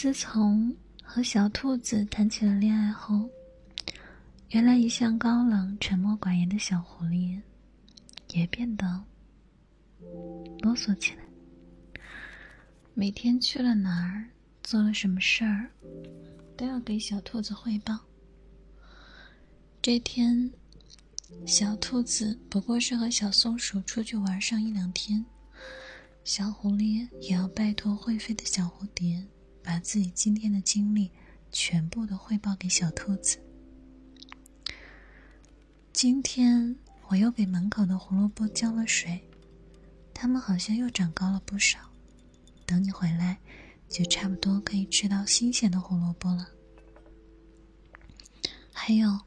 自从和小兔子谈起了恋爱后，原来一向高冷、沉默寡言的小狐狸，也变得啰嗦起来。每天去了哪儿，做了什么事儿，都要给小兔子汇报。这天，小兔子不过是和小松鼠出去玩上一两天，小狐狸也要拜托会飞的小蝴蝶。把自己今天的经历全部都汇报给小兔子。今天我又给门口的胡萝卜浇了水，它们好像又长高了不少。等你回来，就差不多可以吃到新鲜的胡萝卜了。还有，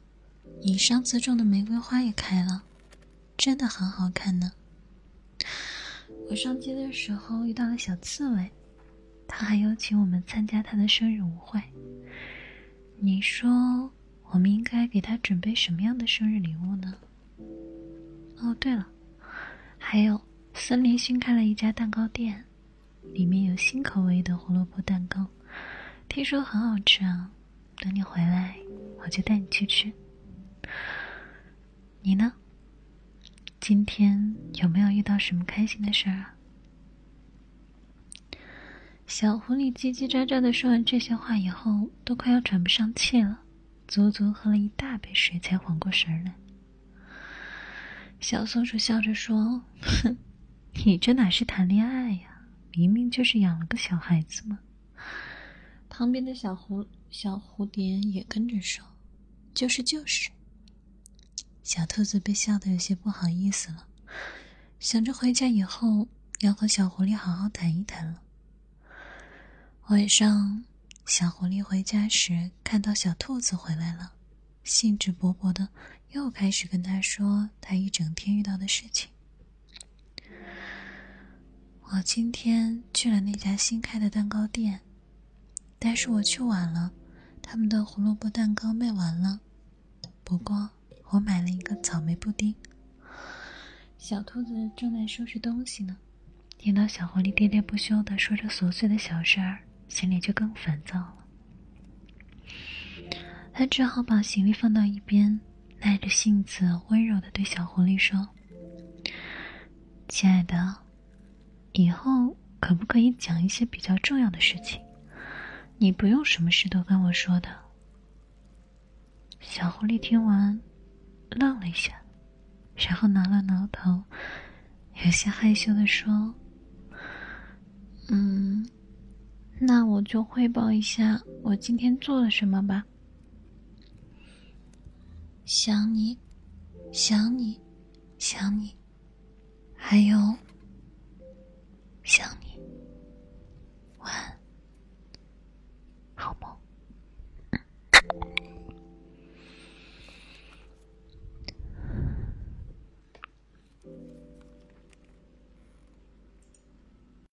你上次种的玫瑰花也开了，真的很好看呢。我上街的时候遇到了小刺猬。他还邀请我们参加他的生日舞会。你说我们应该给他准备什么样的生日礼物呢？哦，对了，还有森林新开了一家蛋糕店，里面有新口味的胡萝卜蛋糕，听说很好吃啊。等你回来，我就带你去吃。你呢？今天有没有遇到什么开心的事儿啊？小狐狸叽叽喳喳的说完这些话以后，都快要喘不上气了，足足喝了一大杯水才缓过神来。小松鼠笑着说：“哼，你这哪是谈恋爱呀？明明就是养了个小孩子嘛。”旁边的小蝴小蝴蝶也跟着说：“就是就是。”小兔子被笑得有些不好意思了，想着回家以后要和小狐狸好好谈一谈了。晚上，小狐狸回家时看到小兔子回来了，兴致勃勃的又开始跟他说他一整天遇到的事情。我今天去了那家新开的蛋糕店，但是我去晚了，他们的胡萝卜蛋糕卖完了。不过我买了一个草莓布丁。小兔子正在收拾东西呢，听到小狐狸喋喋不休的说着琐碎的小事儿。心里就更烦躁了，他只好把行李放到一边，耐着性子温柔的对小狐狸说：“亲爱的，以后可不可以讲一些比较重要的事情？你不用什么事都跟我说的。”小狐狸听完，愣了一下，然后挠了挠头，有些害羞的说：“嗯。”那我就汇报一下我今天做了什么吧。想你想你想你还有想